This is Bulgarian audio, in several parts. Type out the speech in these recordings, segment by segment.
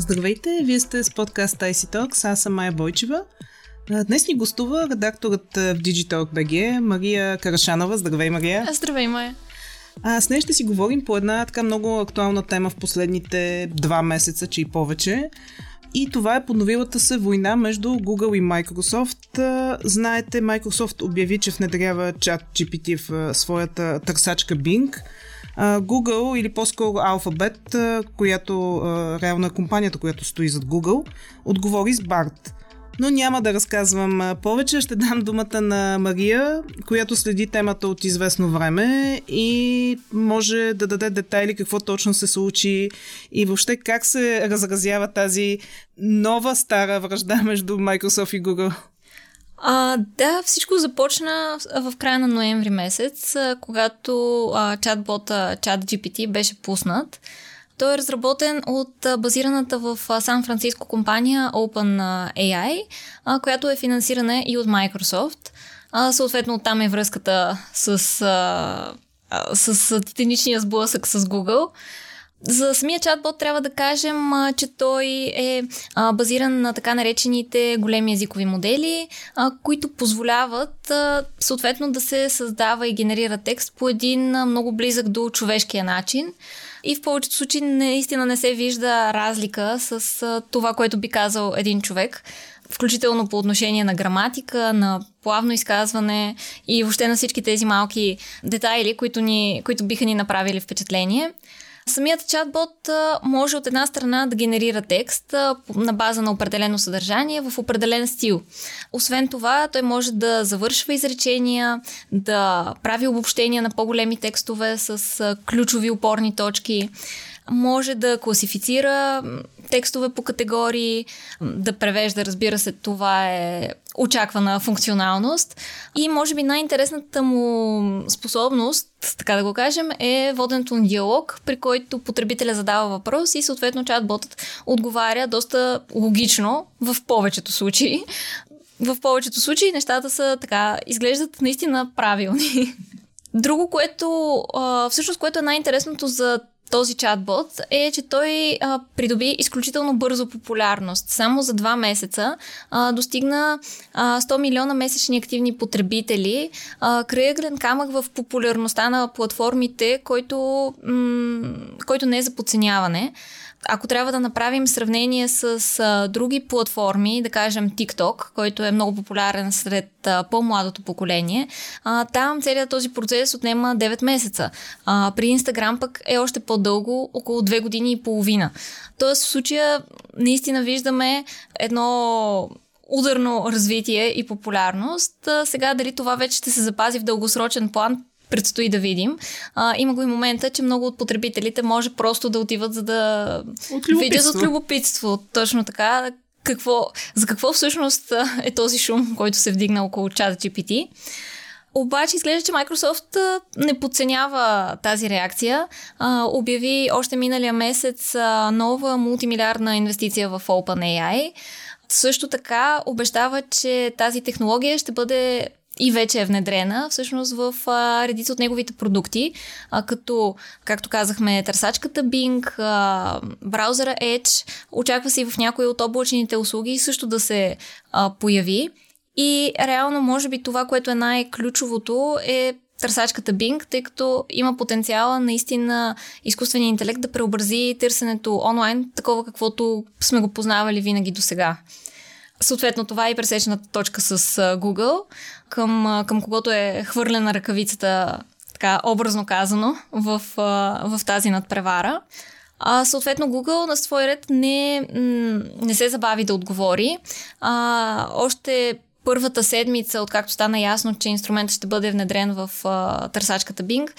Здравейте, вие сте с подкаст IC Talks, аз съм Майя Бойчева. Днес ни гостува редакторът в Digitalk BG, Мария Карашанова. Здравей, Мария. Здравей, Майя. А, с нея ще си говорим по една така много актуална тема в последните два месеца, че и повече. И това е подновилата се война между Google и Microsoft. Знаете, Microsoft обяви, че внедрява чат GPT в своята търсачка Bing. Google или по-скоро Alphabet, която реално е компанията, която стои зад Google, отговори с BART. Но няма да разказвам повече. Ще дам думата на Мария, която следи темата от известно време и може да даде детайли какво точно се случи и въобще как се разразява тази нова стара връжда между Microsoft и Google. А, да, всичко започна в края на ноември месец, когато а, чатбота ChatGPT беше пуснат. Той е разработен от базираната в Сан-Франциско компания OpenAI, която е финансирана и от Microsoft. Съответно, там е връзката с, с титаничния сблъсък с Google. За самия чатбот трябва да кажем, че той е базиран на така наречените големи езикови модели, които позволяват съответно да се създава и генерира текст по един много близък до човешкия начин. И в повечето случаи наистина не се вижда разлика с това, което би казал един човек включително по отношение на граматика, на плавно изказване и въобще на всички тези малки детайли, които, ни, които биха ни направили впечатление. Самият чатбот може от една страна да генерира текст на база на определено съдържание в определен стил. Освен това, той може да завършва изречения, да прави обобщения на по-големи текстове с ключови опорни точки може да класифицира текстове по категории, да превежда, разбира се, това е очаквана функционалност. И може би най-интересната му способност, така да го кажем, е воденето на диалог, при който потребителя задава въпрос и съответно чатботът отговаря доста логично в повечето случаи. В повечето случаи нещата са така, изглеждат наистина правилни. Друго, което всъщност, което е най-интересното за този чатбот е, че той а, придоби изключително бързо популярност. Само за два месеца а, достигна а, 100 милиона месечни активни потребители. А, кръглен камък в популярността на платформите, който, м- който не е за подценяване ако трябва да направим сравнение с а, други платформи, да кажем TikTok, който е много популярен сред а, по-младото поколение, а, там целият този процес отнема 9 месеца. А, при Instagram пък е още по-дълго, около 2 години и половина. Тоест в случая наистина виждаме едно ударно развитие и популярност. А, сега дали това вече ще се запази в дългосрочен план, предстои да видим. А, има го и момента, че много от потребителите може просто да отиват за да от видят от любопитство. Точно така. Какво, за какво всъщност е този шум, който се вдигна около чата GPT? Обаче изглежда, че Microsoft не подценява тази реакция. А, обяви още миналия месец а, нова мултимилиардна инвестиция в OpenAI. Също така обещава, че тази технология ще бъде и вече е внедрена всъщност в а, редица от неговите продукти, а, като, както казахме, търсачката Bing, а, браузъра Edge, очаква се и в някои от облачните услуги също да се а, появи. И реално, може би това, което е най-ключовото е търсачката Bing, тъй като има потенциала наистина изкуствения интелект да преобрази търсенето онлайн, такова каквото сме го познавали винаги до сега. Съответно, това е и пресечената точка с Google, към, към когото е хвърлена ръкавицата, така образно казано, в, в тази надпревара. А, съответно, Google на свой ред не, не се забави да отговори. А, още първата седмица, откакто стана ясно, че инструментът ще бъде внедрен в а, търсачката Bing,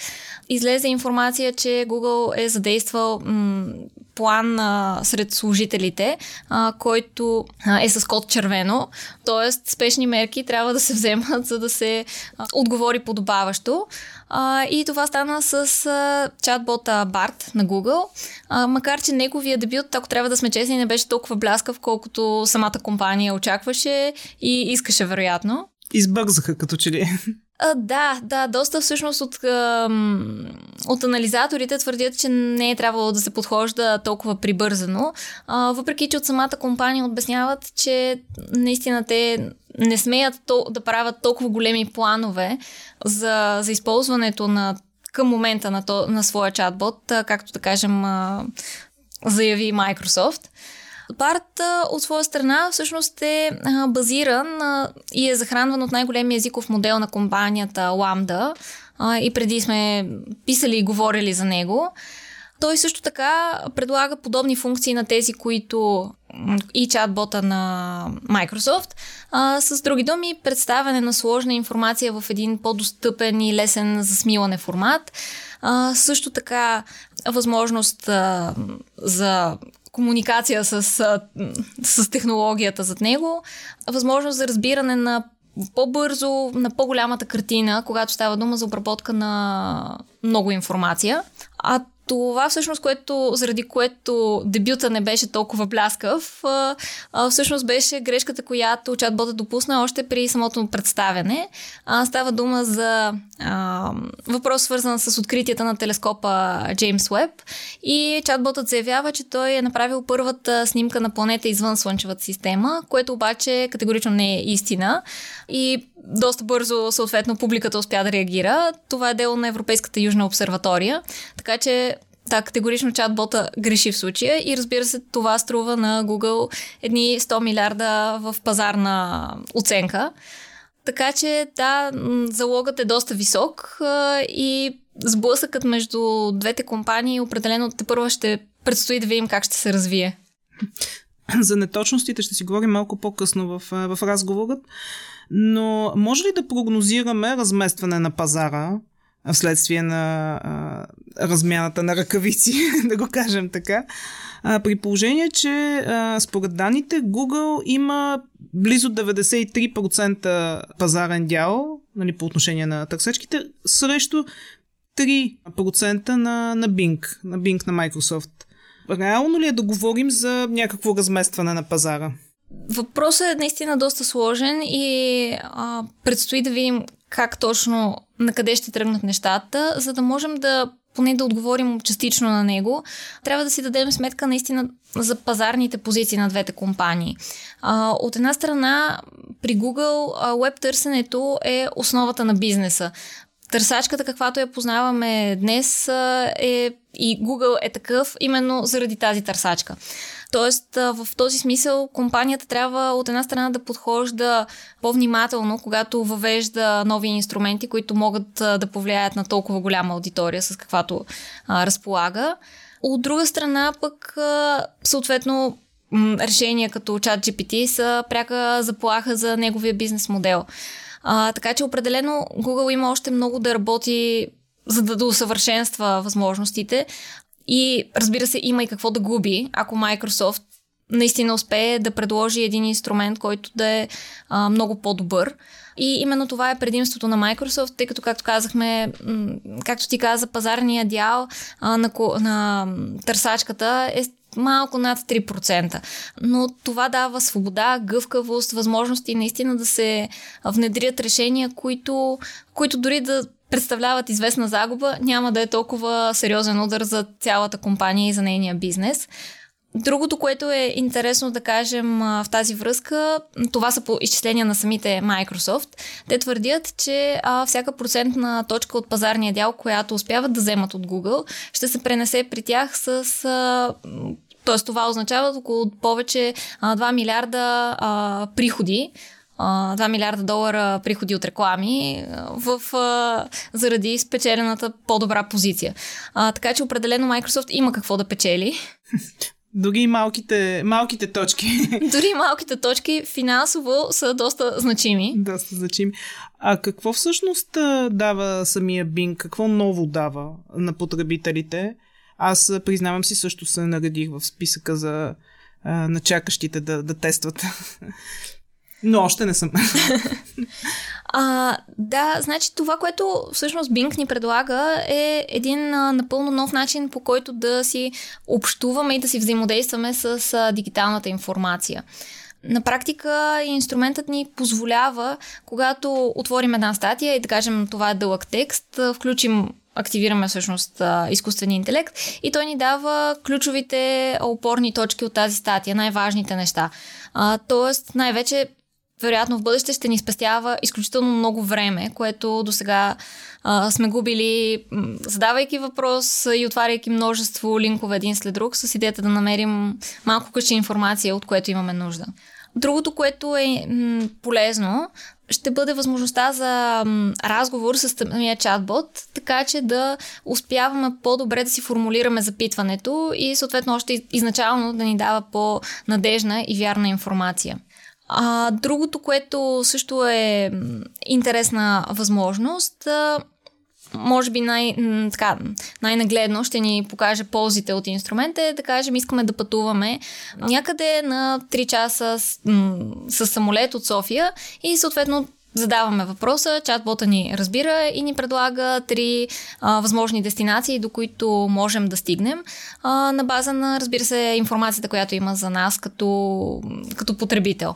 излезе информация, че Google е задействал м- план а, сред служителите, а, който а, е с код червено, т.е. спешни мерки трябва да се вземат, за да се а, отговори подобаващо. А, и това стана с а, чатбота BART на Google, а, макар че неговия дебют, ако трябва да сме честни, не беше толкова бляскав, колкото самата компания очакваше и искаше вероятно. Избързаха като че ли. А, да, да, доста всъщност от, ам, от анализаторите твърдят, че не е трябвало да се подхожда толкова прибързано, а, въпреки че от самата компания обясняват, че наистина те не смеят то, да правят толкова големи планове за, за използването на към момента на, то, на своя чатбот, както да кажем заяви Microsoft. Барт от своя страна всъщност е базиран и е захранван от най-големия езиков модел на компанията Lambda и преди сме писали и говорили за него. Той също така предлага подобни функции на тези, които и чатбота на Microsoft. А, с други думи, представяне на сложна информация в един по-достъпен и лесен за смилане формат. А, също така възможност а, за комуникация с, с технологията зад него, възможност за разбиране на по-бързо, на по-голямата картина, когато става дума за обработка на много информация. А това всъщност, което, заради което дебюта не беше толкова бляскав, всъщност беше грешката, която чатбота допусна още при самото представяне. Става дума за въпрос свързан с откритията на телескопа Джеймс Уеб и чатботът заявява, че той е направил първата снимка на планета извън Слънчевата система, което обаче категорично не е истина и доста бързо, съответно, публиката успя да реагира. Това е дело на Европейската южна обсерватория, така че да, категорично чатбота греши в случая и разбира се, това струва на Google едни 100 милиарда в пазарна оценка. Така че да, залогът е доста висок и сблъсъкът между двете компании определено те първо ще предстои да видим как ще се развие. За неточностите ще си говорим малко по-късно в, в разговорът, но може ли да прогнозираме разместване на пазара вследствие на а, размяната на ръкавици, да го кажем така. А, при положение, че а, според данните Google има близо 93% пазарен дял нали, по отношение на търсечките срещу 3% на, на Bing, на Bing на Microsoft. Реално ли е да говорим за някакво разместване на пазара? Въпросът е наистина доста сложен и а, предстои да видим как точно, на къде ще тръгнат нещата, за да можем да поне да отговорим частично на него, трябва да си дадем сметка наистина за пазарните позиции на двете компании. А, от една страна, при Google веб търсенето е основата на бизнеса. Търсачката, каквато я познаваме днес, е и Google е такъв именно заради тази търсачка. Тоест, в този смисъл, компанията трябва от една страна да подхожда по-внимателно, когато въвежда нови инструменти, които могат да повлияят на толкова голяма аудитория, с каквато а, разполага. От друга страна, пък, а, съответно, решения като ChatGPT са пряка заплаха за неговия бизнес модел. А, така че определено Google има още много да работи за да, да усъвършенства възможностите. И разбира се, има и какво да губи, ако Microsoft наистина успее да предложи един инструмент, който да е а, много по-добър. И именно това е предимството на Microsoft, тъй като, както казахме, както ти каза, пазарния дял а, на, на търсачката е малко над 3%. Но това дава свобода, гъвкавост, възможности наистина да се внедрят решения, които, които дори да представляват известна загуба, няма да е толкова сериозен удар за цялата компания и за нейния бизнес. Другото, което е интересно да кажем в тази връзка, това са по изчисления на самите Microsoft. Те твърдят, че а, всяка процентна точка от пазарния дял, която успяват да вземат от Google, ще се пренесе при тях с а, Тоест това означава около повече а, 2 милиарда а, приходи 2 милиарда долара приходи от реклами в, заради спечелената по-добра позиция. А, така че определено Microsoft има какво да печели. Дори малките, малките точки. Дори малките точки финансово са доста значими. Доста значими. А какво всъщност дава самия Bing? Какво ново дава на потребителите? Аз признавам си също се наредих в списъка за а, на чакащите да, да тестват но още не съм. а, да, значи това, което всъщност Bing ни предлага е един а, напълно нов начин по който да си общуваме и да си взаимодействаме с а, дигиталната информация. На практика инструментът ни позволява, когато отворим една статия и да кажем това е дълъг текст, включим активираме всъщност изкуствения интелект и той ни дава ключовите опорни точки от тази статия, най-важните неща. А, тоест, най-вече вероятно в бъдеще ще ни спестява изключително много време, което до сега сме губили, задавайки въпрос и отваряйки множество линкове един след друг, с идеята да намерим малко къща информация, от което имаме нужда. Другото, което е м- полезно, ще бъде възможността за м, разговор с самия чатбот, така че да успяваме по-добре да си формулираме запитването и съответно още изначално да ни дава по-надежна и вярна информация. А, другото, което също е интересна възможност, може би най, така, най-нагледно ще ни покаже ползите от инструмента е да кажем искаме да пътуваме някъде на 3 часа с, с самолет от София и съответно задаваме въпроса, чатбота ни разбира и ни предлага три а, възможни дестинации, до които можем да стигнем, а, на база на, разбира се, информацията, която има за нас като, като потребител.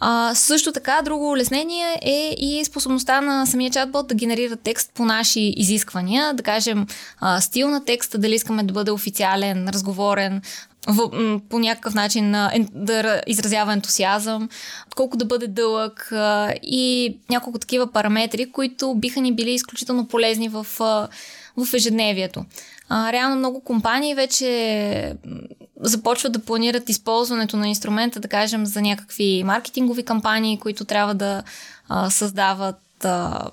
А, също така, друго улеснение е и способността на самия чатбот да генерира текст по наши изисквания, да кажем а, стил на текста, дали искаме да бъде официален, разговорен, в, по някакъв начин да изразява ентусиазъм, колко да бъде дълъг и няколко такива параметри, които биха ни били изключително полезни в, в ежедневието. Реално много компании вече започват да планират използването на инструмента, да кажем, за някакви маркетингови кампании, които трябва да а, създават. А,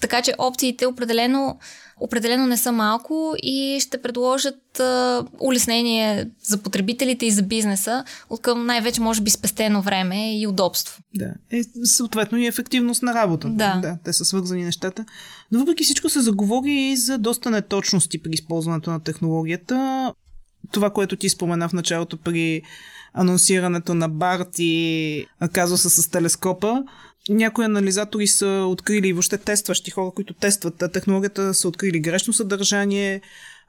така че опциите определено, определено не са малко и ще предложат а, улеснение за потребителите и за бизнеса, от към най-вече може би спестено време и удобство. Да, е, съответно и ефективност на работа. Да. да. Те са свързани нещата. Но въпреки всичко се заговори и за доста неточности при използването на технологията това, което ти спомена в началото при анонсирането на Барт и казуса с телескопа, някои анализатори са открили, въобще тестващи хора, които тестват технологията, са открили грешно съдържание.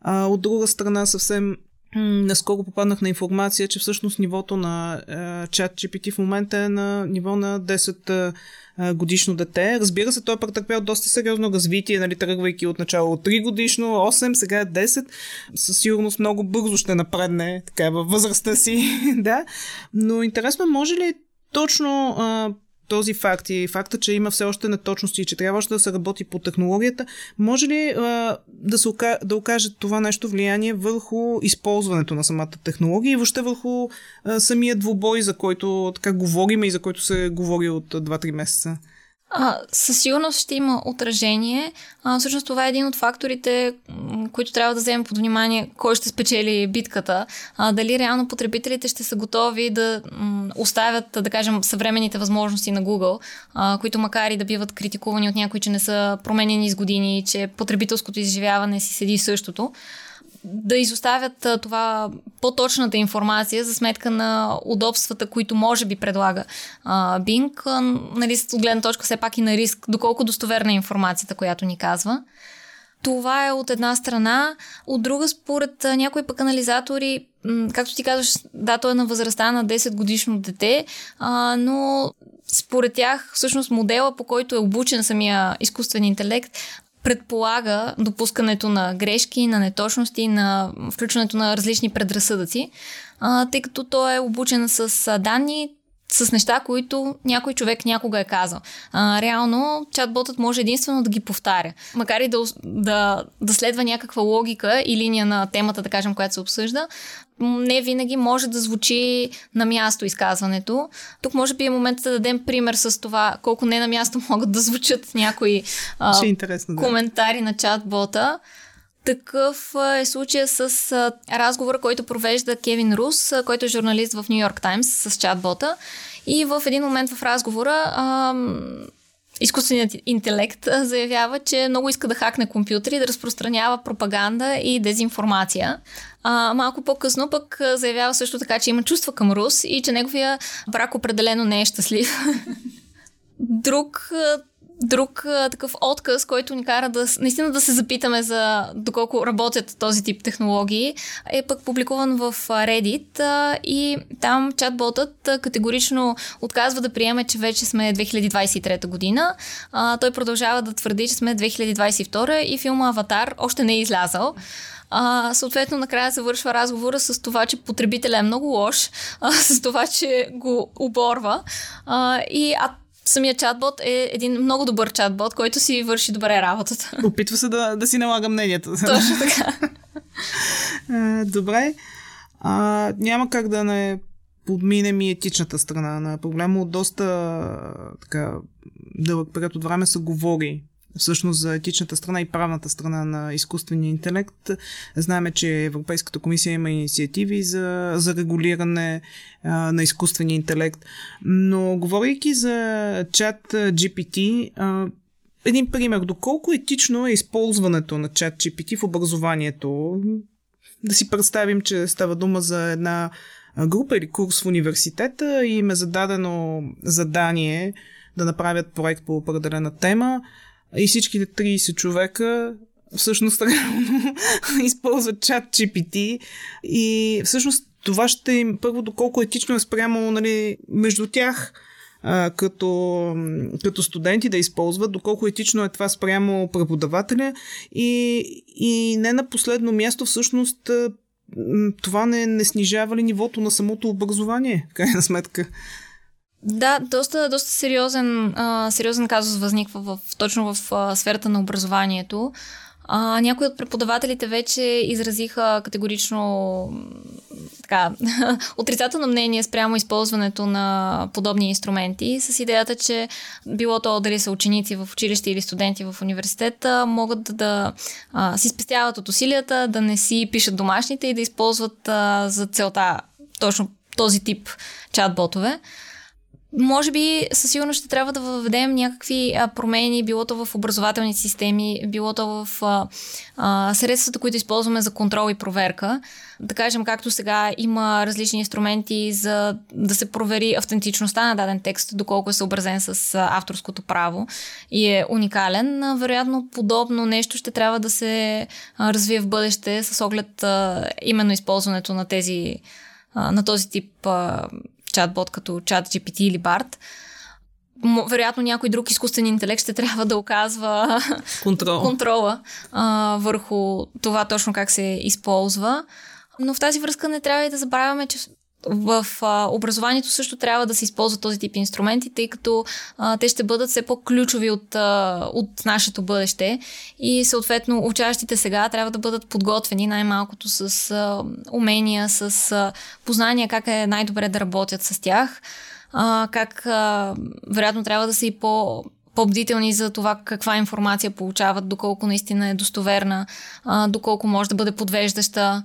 А, от друга страна, съвсем наскоро попаднах на информация, че всъщност нивото на чат GPT в момента е на ниво на 10 годишно дете. Разбира се, той е претърпял доста сериозно развитие, нали, тръгвайки от начало от 3 годишно, 8, сега е 10. Със сигурност много бързо ще напредне така във възрастта си, да. Но интересно, може ли точно този факт и факта, че има все още неточности и че трябва още да се работи по технологията, може ли а, да, се, да окаже това нещо влияние върху използването на самата технология и въобще върху а, самия двубой, за който така говорим и за който се говори от 2-3 месеца? А, със сигурност ще има отражение. А, всъщност това е един от факторите, които трябва да вземем под внимание кой ще спечели битката. А, дали реално потребителите ще са готови да м, оставят, да кажем, съвременните възможности на Google, а, които макар и да биват критикувани от някои, че не са променени с години, че потребителското изживяване си седи същото да изоставят това по-точната информация за сметка на удобствата, които може би предлага а, нали, от гледна точка все пак и на риск, доколко достоверна е информацията, която ни казва. Това е от една страна. От друга, според някои пък анализатори, както ти казваш, да, той е на възрастта на 10 годишно дете, а, но според тях, всъщност модела, по който е обучен самия изкуствен интелект, предполага допускането на грешки, на неточности, на включването на различни предразсъдъци, тъй като той е обучен с данни, с неща, които някой човек някога е казал. А, реално, чатботът може единствено да ги повтаря. Макар и да, да, да следва някаква логика и линия на темата, да кажем, която се обсъжда, не винаги може да звучи на място изказването. Тук може би е момент да дадем пример с това колко не на място могат да звучат някои а, е интересно, да. коментари на чатбота. Такъв е случая с разговора, който провежда Кевин Рус, който е журналист в Нью Йорк Таймс с чатбота. И в един момент в разговора а, изкуственият интелект заявява, че много иска да хакне компютри, да разпространява пропаганда и дезинформация. А, малко по-късно пък заявява също така, че има чувства към Рус и че неговия брак определено не е щастлив. Друг друг а, такъв отказ, който ни кара да наистина да се запитаме за доколко работят този тип технологии, е пък публикуван в Reddit а, и там чатботът а, категорично отказва да приеме, че вече сме 2023 година. А, той продължава да твърди, че сме 2022 и филма Аватар още не е излязал. А, съответно, накрая завършва разговора с това, че потребителя е много лош, а, с това, че го оборва. А, и а самия чатбот е един много добър чатбот, който си върши добре работата. Опитва се да, да си налага мнението. Точно така. Добре. А, няма как да не подминем и етичната страна на проблема. От доста така, дълъг период от време се говори всъщност за етичната страна и правната страна на изкуствения интелект. Знаеме, че Европейската комисия има инициативи за, за регулиране а, на изкуствения интелект. Но говорейки за чат GPT, а, един пример. Доколко етично е използването на чат GPT в образованието? Да си представим, че става дума за една група или курс в университета и им е зададено задание да направят проект по определена тема и всичките 30 човека всъщност реално използват чат GPT и всъщност това ще им първо доколко етично е спрямо нали, между тях а, като, като студенти да използват, доколко етично е това спрямо преподавателя и, и не на последно място всъщност това не, не снижава ли нивото на самото образование, крайна сметка. Да, доста, доста сериозен, а, сериозен казус възниква в, точно в а, сферата на образованието. А, някои от преподавателите вече изразиха категорично така, отрицателно мнение спрямо използването на подобни инструменти с идеята, че било то дали са ученици в училище или студенти в университета, могат да, а, си спестяват от усилията, да не си пишат домашните и да използват а, за целта точно този тип чат-ботове може би със сигурност ще трябва да въведем някакви промени, било то в образователни системи, било то в а, средствата, които използваме за контрол и проверка. Да кажем, както сега има различни инструменти за да се провери автентичността на даден текст, доколко е съобразен с авторското право и е уникален. Вероятно, подобно нещо ще трябва да се развие в бъдеще с оглед а, именно използването на тези на този тип а, чатбот като чат GPT или BART, вероятно някой друг изкуствен интелект ще трябва да оказва Контрол. контрола а, върху това точно как се използва. Но в тази връзка не трябва и да забравяме, че в а, образованието също трябва да се използва този тип инструменти, тъй като а, те ще бъдат все по-ключови от, а, от нашето бъдеще и съответно учащите сега трябва да бъдат подготвени най-малкото с а, умения, с а, познания как е най-добре да работят с тях, а, как а, вероятно трябва да са и по по-бдителни за това каква информация получават, доколко наистина е достоверна, а, доколко може да бъде подвеждаща.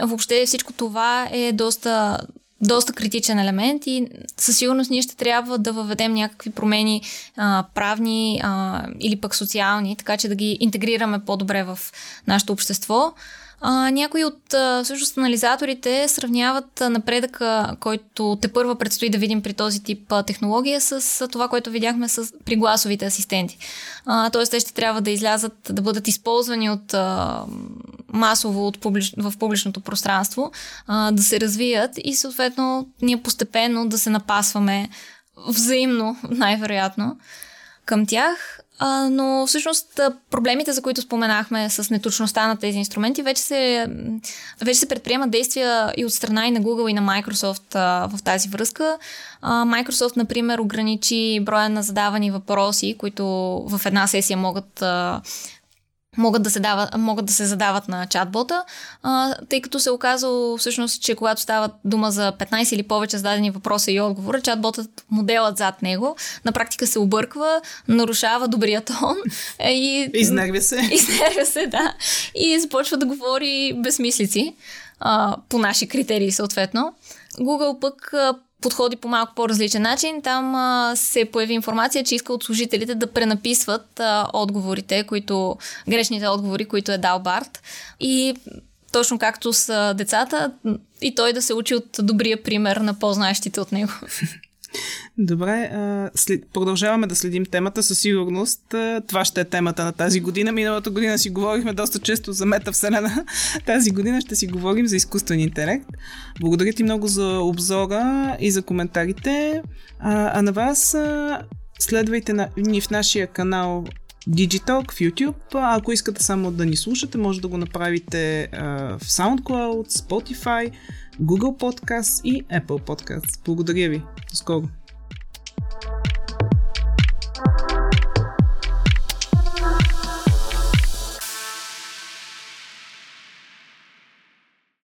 Въобще всичко това е доста, доста критичен елемент и със сигурност ние ще трябва да въведем някакви промени а, правни а, или пък социални, така че да ги интегрираме по-добре в нашето общество. А, някои от всъщност анализаторите сравняват напредъка, който те първа предстои да видим при този тип технология с това, което видяхме с, при гласовите асистенти. Тоест, те ще трябва да излязат, да бъдат използвани от а, масово от публич, в публичното пространство, а, да се развият и съответно ние постепенно да се напасваме взаимно, най-вероятно, към тях. А, но всъщност проблемите, за които споменахме с неточността на тези инструменти, вече се, вече се предприемат действия и от страна и на Google и на Microsoft а, в тази връзка. А, Microsoft, например, ограничи броя на задавани въпроси, които в една сесия могат а, могат да се, дават, могат да се задават на чатбота, а, тъй като се оказало всъщност, че когато става дума за 15 или повече зададени въпроса и отговора, чатботът, моделът зад него, на практика се обърква, нарушава добрия тон и... Изнервя се. Изнервя се, да. И започва да говори безмислици, а, по наши критерии съответно. Google пък подходи по малко по-различен начин. Там а, се появи информация, че иска от служителите да пренаписват а, отговорите, които, грешните отговори, които е дал Барт. И точно както с децата, и той да се учи от добрия пример на по-знаещите от него. Добре, след, продължаваме да следим темата със сигурност. Това ще е темата на тази година. Миналата година си говорихме доста често за метавселена. Тази година ще си говорим за изкуствен интелект. Благодаря ти много за обзора и за коментарите. А, а на вас следвайте ни в нашия канал Digitalk в YouTube. Ако искате само да ни слушате, може да го направите а, в SoundCloud, Spotify, Google Podcast и Apple Podcast. Благодаря ви. До скоро!